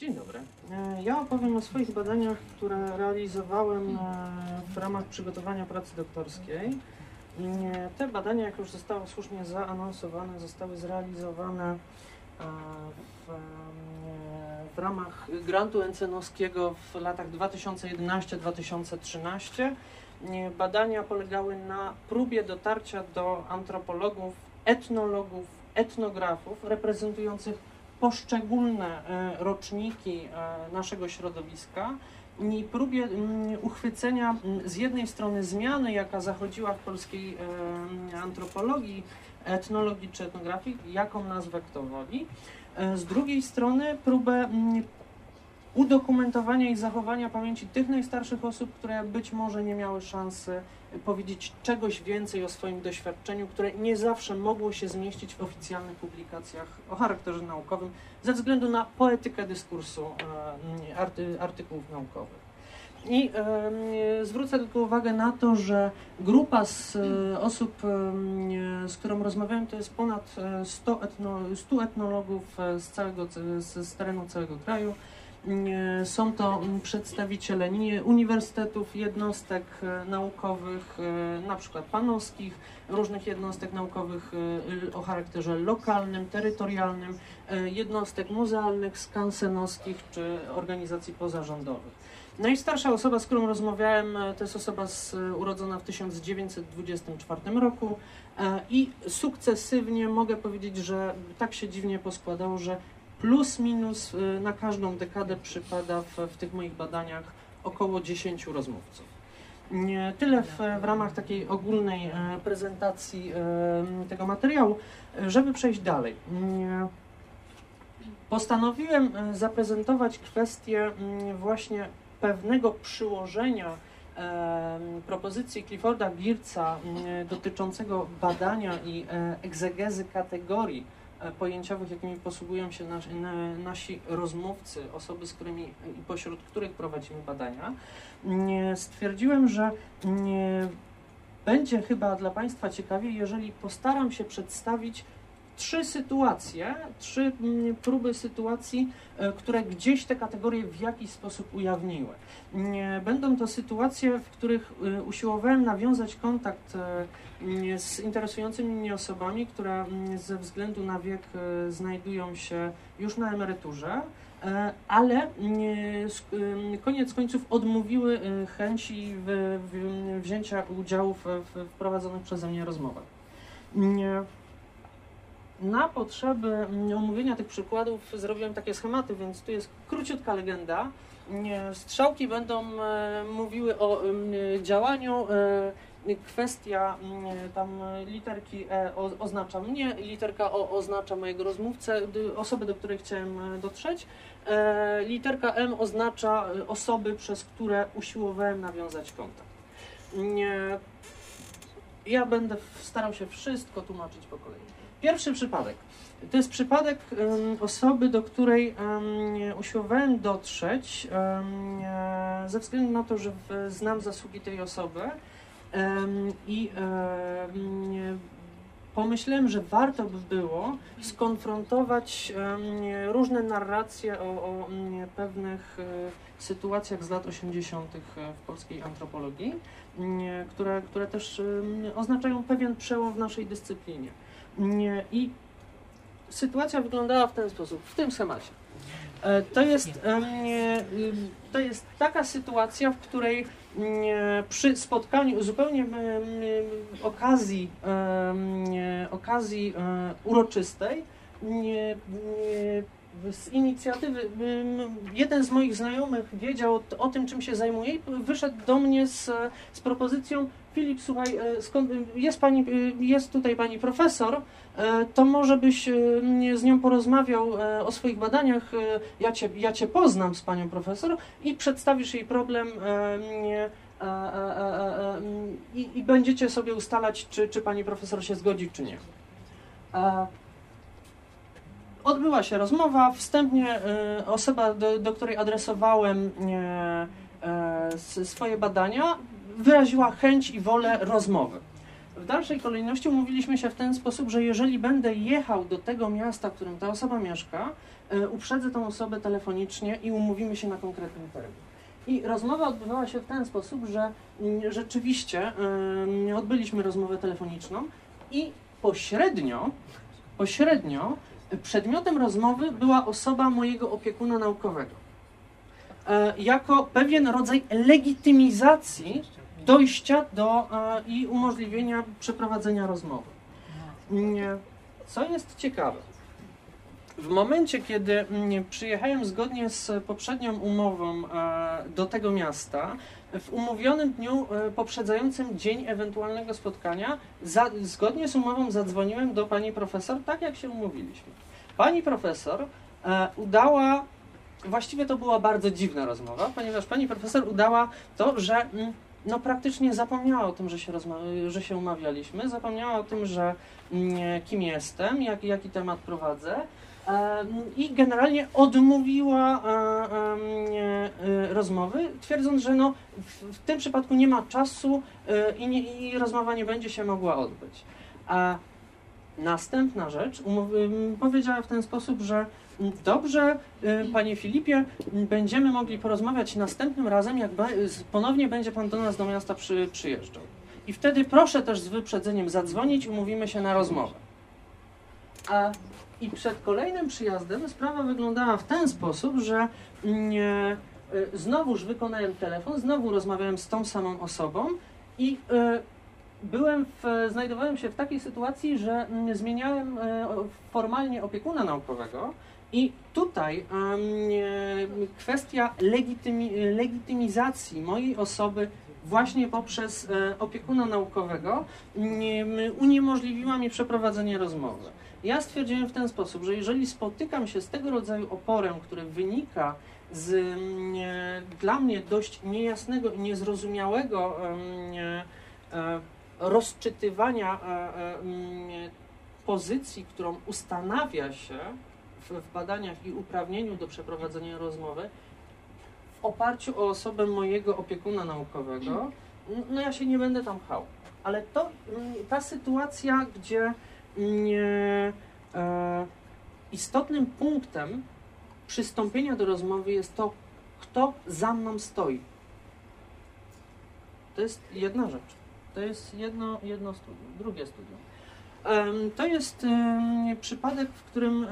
Dzień dobry. E, Ja opowiem o swoich badaniach, które realizowałem e, w ramach przygotowania pracy doktorskiej. E, Te badania, jak już zostało słusznie zaanonsowane, zostały zrealizowane w, w ramach grantu encenowskiego w latach 2011-2013. E, Badania polegały na próbie dotarcia do antropologów, etnologów, etnografów reprezentujących poszczególne e, roczniki e, naszego środowiska i próbie mm, uchwycenia mm, z jednej strony zmiany, jaka zachodziła w polskiej e, antropologii, etnologii czy etnografii, jaką nazwę kto woli, z drugiej strony próbę mm, udokumentowania i zachowania pamięci tych najstarszych osób, które być może nie miały szansy powiedzieć czegoś więcej o swoim doświadczeniu, które nie zawsze mogło się zmieścić w oficjalnych publikacjach o charakterze naukowym ze względu na poetykę dyskursu e, arty, artykułów naukowych. I e, zwrócę tylko uwagę na to, że grupa z e, osób, e, z którą rozmawiałem, to jest ponad e, 100, etno, 100 etnologów e, z, całego, z, z terenu całego kraju. Są to mm, przedstawiciele uniwersytetów, jednostek e, naukowych, e, na przykład panowskich, różnych jednostek naukowych e, o charakterze lokalnym, terytorialnym, jednostek muzealnych, skansenowskich czy organizacji pozarządowych. Najstarsza osoba, z którą rozmawiałem, to jest osoba z, urodzona w 1924 roku i sukcesywnie mogę powiedzieć, że tak się dziwnie poskładało, że plus minus y, na każdą dekadę przypada w, w tych moich badaniach około 10 rozmówców. Tyle w, w ramach takiej ogólnej e, prezentacji e, tego materiału, żeby przejść dalej. Nie, Postanowiłem e, zaprezentować kwestię mm, właśnie pewnego przyłożenia propozycji Clifforda Geertza mm, dotyczącego badania i egzegezy kategorii pojęciowych, jakimi posługują się nas, na, nasi rozmówcy, osoby, z którymi i pośród których prowadzimy badania, stwierdziłem, że będzie chyba dla Państwa ciekawie, jeżeli postaram się przedstawić trzy sytuacje, trzy mm, próby sytuacji, e, które gdzieś te kategorie w jakiś sposób ujawniły. Nie, Będą to sytuacje, w których e, usiłowałem nawiązać kontakt e, mm, z interesującymi mnie osobami, które mm, ze względu na wiek e, znajdują się już na emeryturze, e, ale mm, koniec końców odmówiły e, chęci wzięcia udziału w prowadzonych przeze mnie rozmowach. Na potrzeby mm, omówienia tych przykładów zrobiłem takie schematy, więc tu jest króciutka legenda. Nie, Strzałki będą e, mówiły o em, działaniu. E, kwestia mm, tam literki E oznacza mnie, literka O oznacza mojego rozmówcę, osobę, do której chciałem e, dotrzeć. Literka M oznacza osoby, przez które usiłowałem nawiązać kontakt. Ja będę starał się wszystko tłumaczyć po kolei. Pierwszy przypadek. To jest przypadek em, osoby, do której em, usiłowałem dotrzeć e, ze względu na to, że w, znam zasługi tej osoby i em, pomyślałem, że warto by było skonfrontować różne narracje o, o pewnych e, sytuacjach z lat 80. w polskiej antropologii, które, które też oznaczają pewien przełom w naszej dyscyplinie. Nie, I sytuacja wyglądała w ten sposób, w tym schemacie. E, To jest, to jest taka sytuacja, w której przy spotkaniu zupełnie okazji, okazji e, uroczystej, z inicjatywy jeden z moich znajomych wiedział o, tym, czym się zajmuje i wyszedł do mnie z, z propozycją Filip, słuchaj, e, skąd, jest, pani, e, jest tutaj pani profesor, e, to może byś mnie z nią porozmawiał e, o swoich badaniach, ja cię, ja cię poznam z panią profesor i przedstawisz jej problem i, i będziecie sobie ustalać, czy, czy pani profesor się zgodzi, czy nie. Odbyła się rozmowa, wstępnie e, osoba, do, do której adresowałem e, s- swoje badania, wyraziła chęć i wolę rozmowy. W dalszej kolejności umówiliśmy się w ten sposób, że jeżeli będę jechał do tego miasta, w którym ta osoba mieszka, uprzedzę tą osobę telefonicznie i umówimy się na konkretny termin. I rozmowa odbywała się w ten sposób, że mm, rzeczywiście odbyliśmy rozmowę telefoniczną i pośrednio, pośrednio przedmiotem rozmowy była osoba mojego opiekuna naukowego. E, jako pewien rodzaj legitymizacji dojścia do e, i umożliwienia przeprowadzenia rozmowy. Mm, Co jest ciekawe, w momencie, kiedy mm, przyjechałem zgodnie z poprzednią umową e, do tego miasta, w umówionym dniu e, poprzedzającym dzień ewentualnego spotkania, za, zgodnie z umową zadzwoniłem do pani profesor, tak jak się umówiliśmy. Pani profesor e, udała, właściwie to była bardzo dziwna rozmowa, ponieważ pani profesor udała to, że mm, no praktycznie zapomniała o tym, że się, że się umawialiśmy, zapomniała o tym, że mm, kim jestem, jak, jaki temat prowadzę i generalnie odmówiła e, e, e, rozmowy, twierdząc, że no, w, tym przypadku nie ma czasu e, i, nie, i rozmowa nie będzie się mogła odbyć. A następna rzecz, powiedziała w ten sposób, że dobrze, y, panie Filipie, będziemy mogli porozmawiać następnym razem, jak ponownie będzie pan do nas do miasta przy, przyjeżdżał. I wtedy proszę też z wyprzedzeniem zadzwonić, umówimy się na rozmowę. A i przed kolejnym przyjazdem sprawa wyglądała w ten sposób, że mm, e, znowuż wykonałem telefon, znowu rozmawiałem z tą samą osobą i e, byłem w, znajdowałem się w takiej sytuacji, że mm, zmieniałem e, formalnie opiekuna naukowego i tutaj kwestia legitymi, legitymizacji mojej osoby właśnie poprzez opiekuna naukowego mm, uniemożliwiła mi przeprowadzenie rozmowy. Ja stwierdziłem w ten sposób, że jeżeli spotykam się z tego rodzaju oporem, który wynika z mm, e, dla mnie dość niejasnego i niezrozumiałego em, e, e, rozczytywania mm, pozycji, którą ustanawia się w, w badaniach i uprawnieniu do przeprowadzenia rozmowy w oparciu o osobę mojego opiekuna naukowego, no ja się nie będę tam pchał. Ale to, mm, ta sytuacja, gdzie mm, istotnym punktem przystąpienia do rozmowy jest to, kto za mną stoi. To jest jedna rzecz. To jest jedno, jedno studium. Drugie studium. To jest przypadek, w którym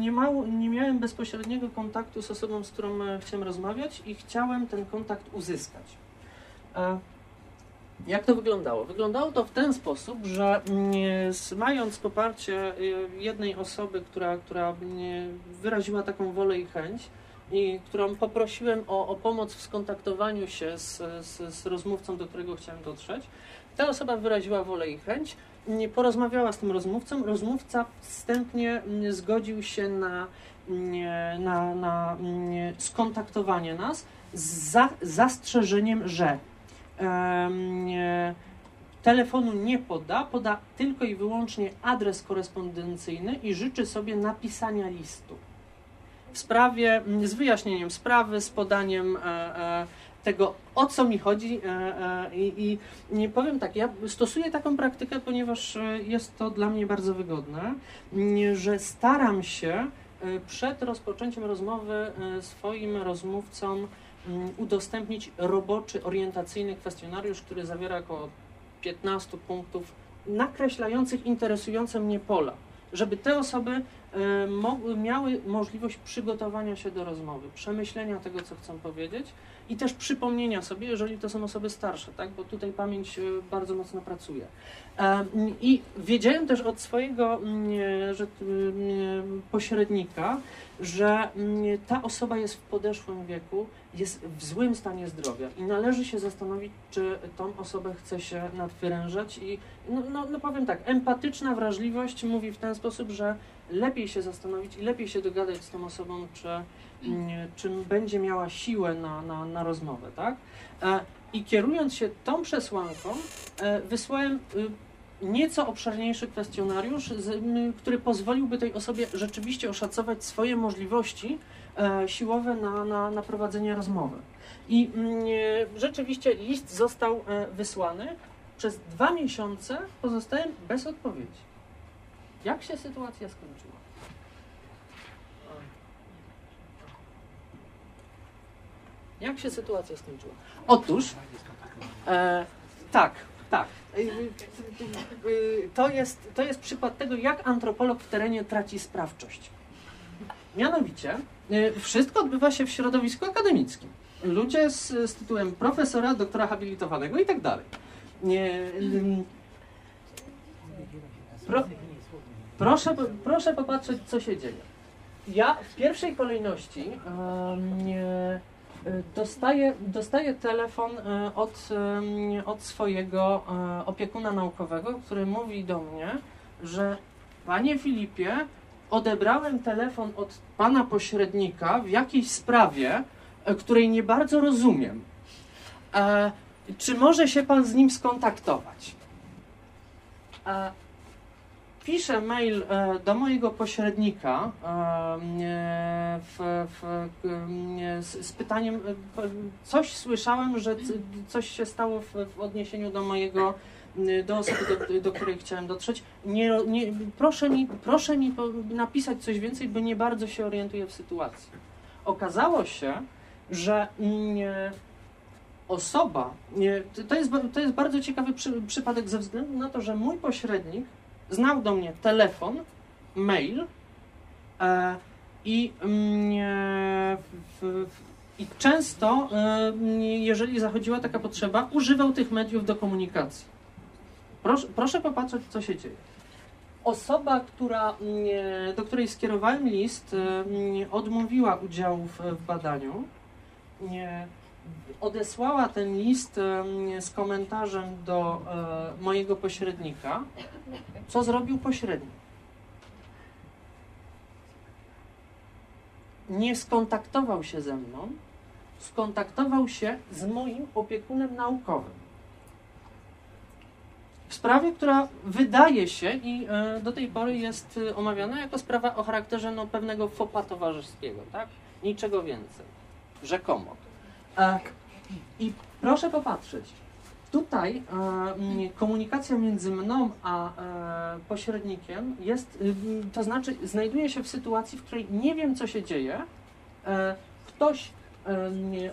nie, mało, nie miałem bezpośredniego kontaktu z osobą, z którą e, chciałem rozmawiać i chciałem ten kontakt uzyskać. Jak to wyglądało? Wyglądało to w ten sposób, że mm, mając poparcie e, jednej osoby, która, która mm, wyraziła taką wolę i chęć, i którą poprosiłem o, o pomoc w skontaktowaniu się z, z, z rozmówcą, do którego chciałem dotrzeć, ta osoba wyraziła wolę i chęć, nie porozmawiała z tym rozmówcą. Rozmówca wstępnie mm, zgodził się na, mm, na, na mm, skontaktowanie nas z za, zastrzeżeniem, że telefonu nie poda, poda tylko i wyłącznie adres korespondencyjny i życzy sobie napisania listu w sprawie, z wyjaśnieniem sprawy, z podaniem e, e, tego, o co mi chodzi. E, e, i, I powiem tak, ja stosuję taką praktykę, ponieważ e, jest to dla mnie bardzo wygodne, mm, że staram się e, przed rozpoczęciem rozmowy e, swoim rozmówcom udostępnić roboczy, orientacyjny kwestionariusz, który zawiera około 15 punktów nakreślających interesujące mnie pola, żeby te osoby e, mogły, miały możliwość przygotowania się do rozmowy, przemyślenia tego, co chcą powiedzieć i też przypomnienia sobie, jeżeli to są osoby starsze, tak? bo tutaj pamięć e, bardzo mocno pracuje. E, I wiedziałem też od swojego mm, że, mm, pośrednika, że mm, ta osoba jest w podeszłym wieku, jest w złym stanie zdrowia i należy się zastanowić, czy tą osobę chce się nadwyrężać i no, no, no powiem tak, empatyczna wrażliwość mówi w ten sposób, że lepiej się zastanowić i lepiej się dogadać z tą osobą, czy, mm, czy będzie miała siłę na, na, na rozmowę, tak? E, I kierując się tą przesłanką, e, wysłałem y, nieco obszerniejszy kwestionariusz, który pozwoliłby tej osobie rzeczywiście oszacować swoje możliwości E, siłowe na, na, na prowadzenie rozmowy. I mm, e, rzeczywiście list został e, wysłany. Przez dwa miesiące pozostałem bez odpowiedzi. Jak się sytuacja skończyła? Jak się sytuacja skończyła? Otóż, e, tak, tak. To jest, to jest przykład tego, jak antropolog w terenie traci sprawczość. Mianowicie, wszystko odbywa się w środowisku akademickim. Ludzie z, z tytułem profesora, doktora habilitowanego i tak dalej. Pro, proszę, proszę popatrzeć, co się dzieje. Ja w pierwszej kolejności dostaję, dostaję telefon e, od, od swojego opiekuna naukowego, który mówi do mnie, że panie Filipie, odebrałem telefon od pana pośrednika w jakiejś sprawie, e, której nie bardzo rozumiem. Czy może się pan z nim skontaktować? piszę mail e, do mojego pośrednika e, w, w, z, z, pytaniem, e, coś słyszałem, że coś się stało w, w odniesieniu do mojego, do osoby, do, do której chciałem dotrzeć. Nie, nie, proszę, mi, proszę mi napisać coś więcej, bo nie bardzo się orientuję w sytuacji. Okazało się, że nie, osoba, to, jest, to jest bardzo ciekawy przy, przypadek ze względu na to, że mój pośrednik znał do mnie telefon, mail e, i, w, i często, e, jeżeli zachodziła taka potrzeba, używał tych mediów do komunikacji. Proszę, proszę popatrzeć, co się dzieje. Osoba, która, mm, do której skierowałem list, mm, odmówiła udziału w, badaniu. Nie, odesłała ten list z komentarzem do e, mojego pośrednika, co zrobił pośrednik. Nie skontaktował się ze mną, skontaktował się z moim opiekunem naukowym. W sprawie, która wydaje się i e, do tej pory jest e, omawiana jako sprawa o charakterze no, pewnego fopa towarzyskiego, tak? Niczego więcej. Rzekomo. I proszę popatrzeć, tutaj e, komunikacja między mną a pośrednikiem jest, y, to znaczy znajduje się w sytuacji, w której nie wiem, co się dzieje. Ktoś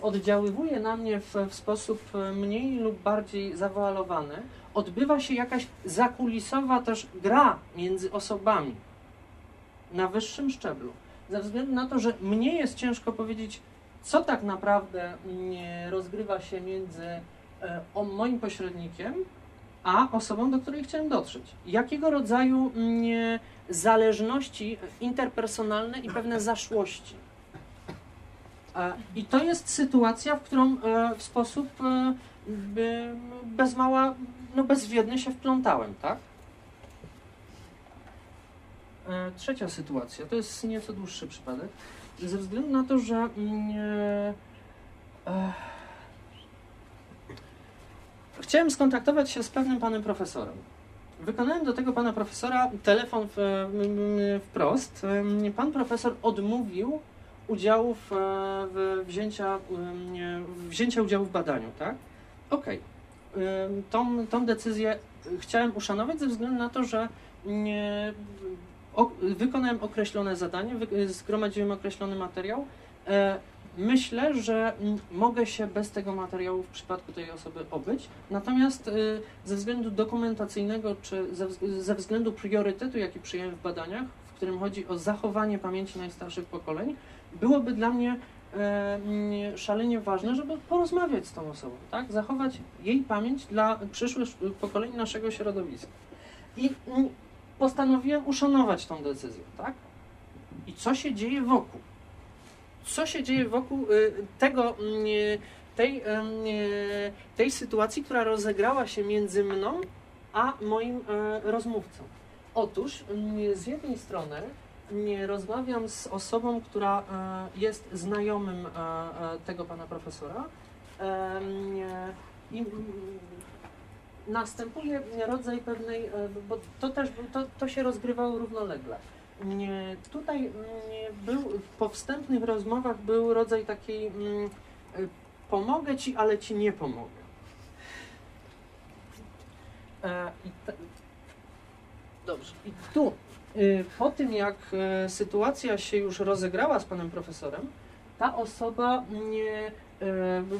oddziaływuje na mnie w, w sposób mniej lub bardziej zawoalowany. Odbywa się jakaś zakulisowa też gra między osobami na wyższym szczeblu. Ze względu na to, że mnie jest ciężko powiedzieć, co tak naprawdę mm, rozgrywa się między e, moim pośrednikiem a osobą, do której chciałem dotrzeć. Jakiego rodzaju mm, zależności interpersonalne i pewne zaszłości. E, I to jest sytuacja, w którą e, w sposób bez mała, no bezwiedny się wplątałem, tak? Trzecia sytuacja, to jest nieco dłuższy przypadek ze względu na to, że mm, e, chciałem skontaktować się z pewnym panem profesorem. Wykonałem do tego pana profesora telefon w, wprost. Pan profesor odmówił udziału w, w wzięcia, wzięcia udziału w badaniu, tak? Okej. Okay. Tą, tą decyzję chciałem uszanować ze względu na to, że wykonałem określone zadanie, zgromadziłem określony materiał. E, myślę, że mogę się bez tego materiału w przypadku tej osoby obyć, natomiast e, ze względu dokumentacyjnego czy ze względu priorytetu, jaki przyjąłem w badaniach, w którym chodzi o zachowanie pamięci najstarszych pokoleń, byłoby dla mnie e, szalenie ważne, żeby porozmawiać z tą osobą, tak? zachować jej pamięć dla przyszłych pokoleń naszego środowiska. I postanowiłem uszanować tą decyzję, tak? I co się dzieje wokół? Co się dzieje wokół y, tego, mm, y, tej, y, tej sytuacji, która rozegrała się między mną a moim rozmówcą? Otóż mm, z jednej strony rozmawiam z osobą, która jest znajomym tego pana profesora i następuje rodzaj pewnej, e, bo to też to, to się rozgrywało równolegle. Tutaj był, po wstępnych rozmowach był rodzaj takiej mm, e, pomogę ci, ale ci nie pomogę. E, I Dobrze. I tu, po tym jak sytuacja się już rozegrała z panem profesorem, ta osoba nie,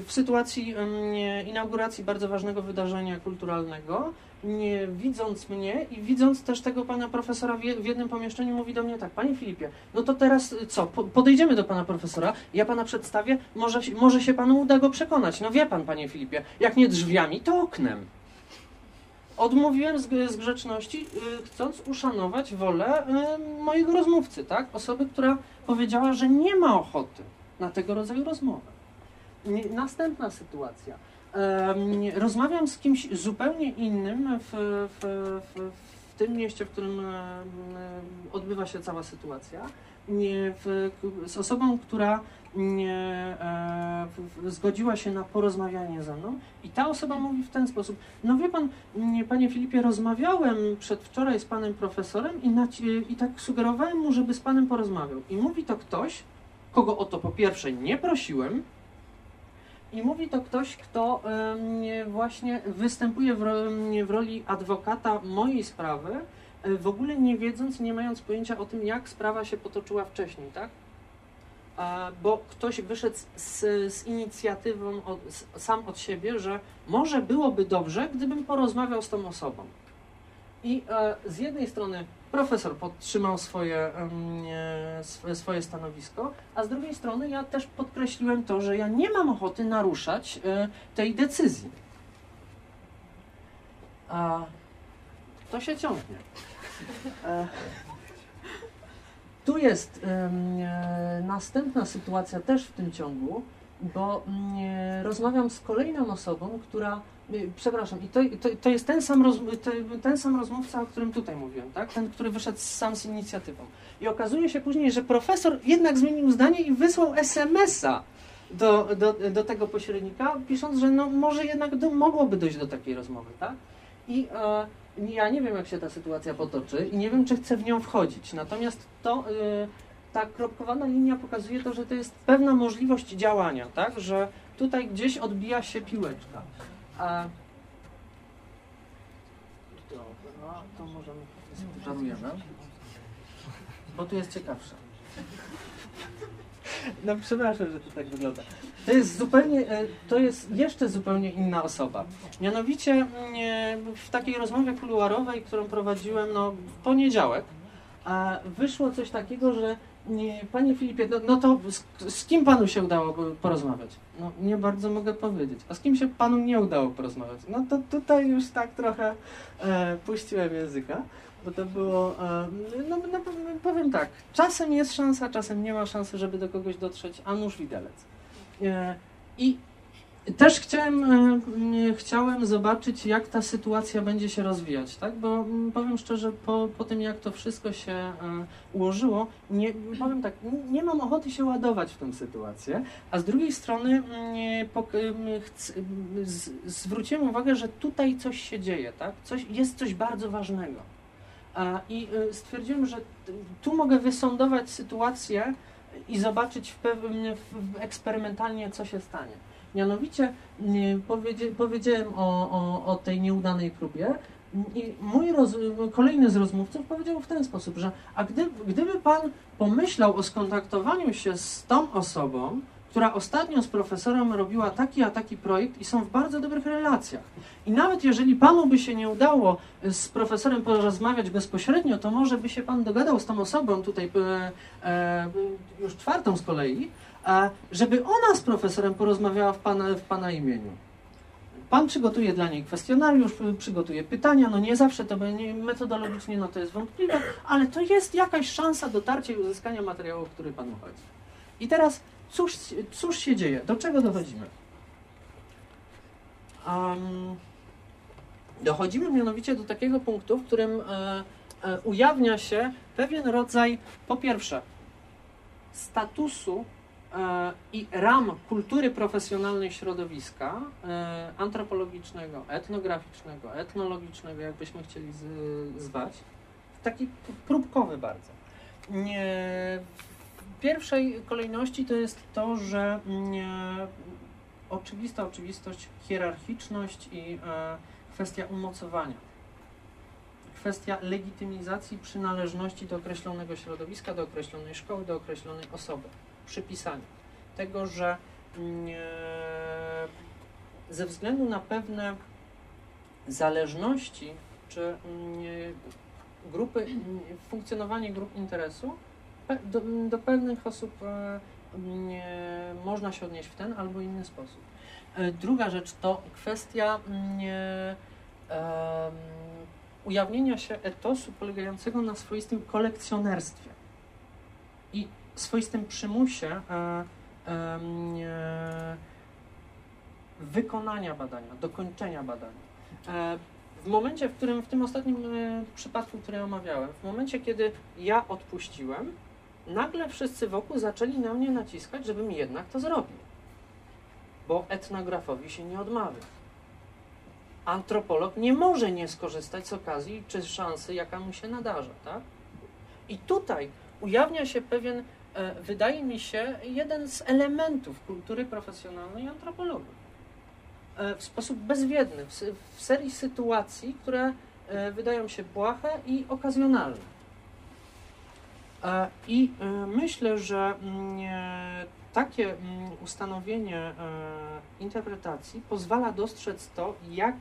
w sytuacji nie, inauguracji bardzo ważnego wydarzenia kulturalnego, nie widząc mnie i widząc też tego pana profesora w, w jednym pomieszczeniu, mówi do mnie tak, panie Filipie, no to teraz co, podejdziemy do pana profesora, ja pana przedstawię, może, może się panu uda go przekonać. No wie pan, panie Filipie, jak nie drzwiami, to oknem. Odmówiłem z, z grzeczności, y, chcąc uszanować wolę y, mojego rozmówcy, tak? Osoby, która powiedziała, że nie ma ochoty na tego rodzaju rozmowę. Następna sytuacja. Rozmawiam z kimś zupełnie innym w, w, w, w tym mieście, w którym odbywa się cała sytuacja, z osobą, która nie, e, zgodziła się na porozmawianie ze mną i ta osoba mówi w ten sposób, no wie pan, nie, panie Filipie, rozmawiałem przedwczoraj z panem profesorem i, na, i tak sugerowałem mu, żeby z panem porozmawiał. I mówi to ktoś, kogo o to po pierwsze nie prosiłem, i mówi to ktoś, kto właśnie występuje w roli adwokata mojej sprawy, w ogóle nie wiedząc, nie mając pojęcia o tym, jak sprawa się potoczyła wcześniej, tak? Bo ktoś wyszedł z, z inicjatywą od, sam od siebie, że może byłoby dobrze, gdybym porozmawiał z tą osobą. I e, z jednej strony profesor podtrzymał swoje, swoje stanowisko, a z drugiej strony ja też podkreśliłem to, że ja nie mam ochoty naruszać e, tej decyzji. A to się ciągnie. E, tu jest e, następna sytuacja też w tym ciągu, bo mm, rozmawiam z kolejną osobą, która przepraszam, i to, to, to jest ten sam, roz, ten sam rozmówca, o którym tutaj mówiłem, tak? Ten, który wyszedł sam z inicjatywą. I okazuje się później, że profesor jednak zmienił zdanie i wysłał SMS-a do, do, do tego pośrednika, pisząc, że no, może jednak do, mogłoby dojść do takiej rozmowy, tak? I e, ja nie wiem, jak się ta sytuacja potoczy i nie wiem, czy chcę w nią wchodzić. Natomiast to, e, ta kropkowana linia pokazuje to, że to jest pewna możliwość działania, tak? Że tutaj gdzieś odbija się piłeczka. A... Dobra, to możemy... Żarujemy. Bo tu jest ciekawsze. No przepraszam, że to tak wygląda. To jest zupełnie, e, to jest jeszcze zupełnie inna osoba. Mianowicie mm, w takiej rozmowie kuluarowej, którą prowadziłem no, w poniedziałek, wyszło coś takiego, że nie, panie Filipie, no, no to z, z, kim panu się udało porozmawiać? No nie bardzo mogę powiedzieć. A z kim się panu nie udało porozmawiać? No to tutaj już tak trochę e, puściłem języka, bo to było, e, no, no, powiem tak, czasem jest szansa, czasem nie ma szansy, żeby do kogoś dotrzeć, a nóż widelec. E, I też chciałem, e, chciałem zobaczyć, jak ta sytuacja będzie się rozwijać, tak? Bo mm, powiem szczerze, po, po tym jak to wszystko się e, ułożyło, nie, powiem tak, nie mam ochoty się ładować w tę sytuację, a z drugiej strony zwróciłem uwagę, że tutaj coś się dzieje, tak? Coś, jest coś bardzo ważnego. I stwierdziłem, że tu mogę wysądować sytuację i zobaczyć w pewnym, eksperymentalnie, co się stanie. Mianowicie powiedzie, powiedziałem o, o, o tej nieudanej próbie i mój roz, kolejny z rozmówców powiedział w ten sposób, że a gdy, gdyby Pan pomyślał o skontaktowaniu się z tą osobą, która ostatnio z profesorem robiła taki a taki projekt i są w bardzo dobrych relacjach. I nawet jeżeli panu by się nie udało z profesorem porozmawiać bezpośrednio, to może by się pan dogadał z tą osobą, tutaj e, e, już czwartą z kolei, żeby ona z profesorem porozmawiała w pana, w pana imieniu. Pan przygotuje dla niej kwestionariusz, przygotuje pytania, no nie zawsze to będzie metodologicznie, no to jest wątpliwe, ale to jest jakaś szansa dotarcia i uzyskania materiału, który Panu chodzi. I teraz cóż, cóż się dzieje? Do czego dochodzimy? Um, dochodzimy mianowicie do takiego punktu, w którym e, e, ujawnia się pewien rodzaj, po pierwsze, statusu E, i ram kultury profesjonalnej środowiska e, antropologicznego, etnograficznego, etnologicznego, jakbyśmy chcieli zwać, taki próbkowy bardzo. W pierwszej kolejności to jest to, że oczywista oczywistość, hierarchiczność i e, kwestia umocowania. Kwestia legitymizacji przynależności do określonego środowiska, do określonej szkoły, do określonej osoby przypisania. tego, że mm, e, ze względu na pewne zależności czy mm, e, grupy, mm, funkcjonowanie grup interesu, do, do pewnych osób e, mm, e, można się odnieść w ten albo inny sposób. E, Druga rzecz to kwestia mm, ujawnienia się etosu polegającego na swoistym kolekcjonerstwie i swoistym przymusie wykonania badania, dokończenia badania. W momencie, w którym, w tym ostatnim przypadku, który omawiałem, w momencie, kiedy ja odpuściłem, nagle wszyscy wokół zaczęli na mnie naciskać, żebym jednak to zrobił. Bo etnografowi się nie odmawia. Antropolog nie może nie skorzystać z okazji czy z szansy, jaka mu się nadarza, tak? I tutaj ujawnia się pewien, e, wydaje mi się, jeden z elementów kultury profesjonalnej antropologii. E, w sposób bezwiedny, w serii sytuacji, które e, wydają się błahe i okazjonalne. E, I e, myślę, że mm, e, takie mm, ustanowienie interpretacji pozwala dostrzec to, jak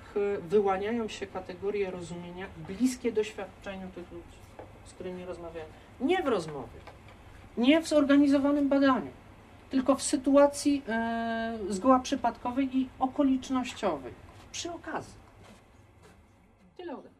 wyłaniają się kategorie rozumienia bliskie doświadczeniu tych ludzi, z którymi rozmawiałem. Nie w rozmowie, nie w zorganizowanym badaniu, tylko w sytuacji zgoła przypadkowej i okolicznościowej, przy okazji. Tyle ode.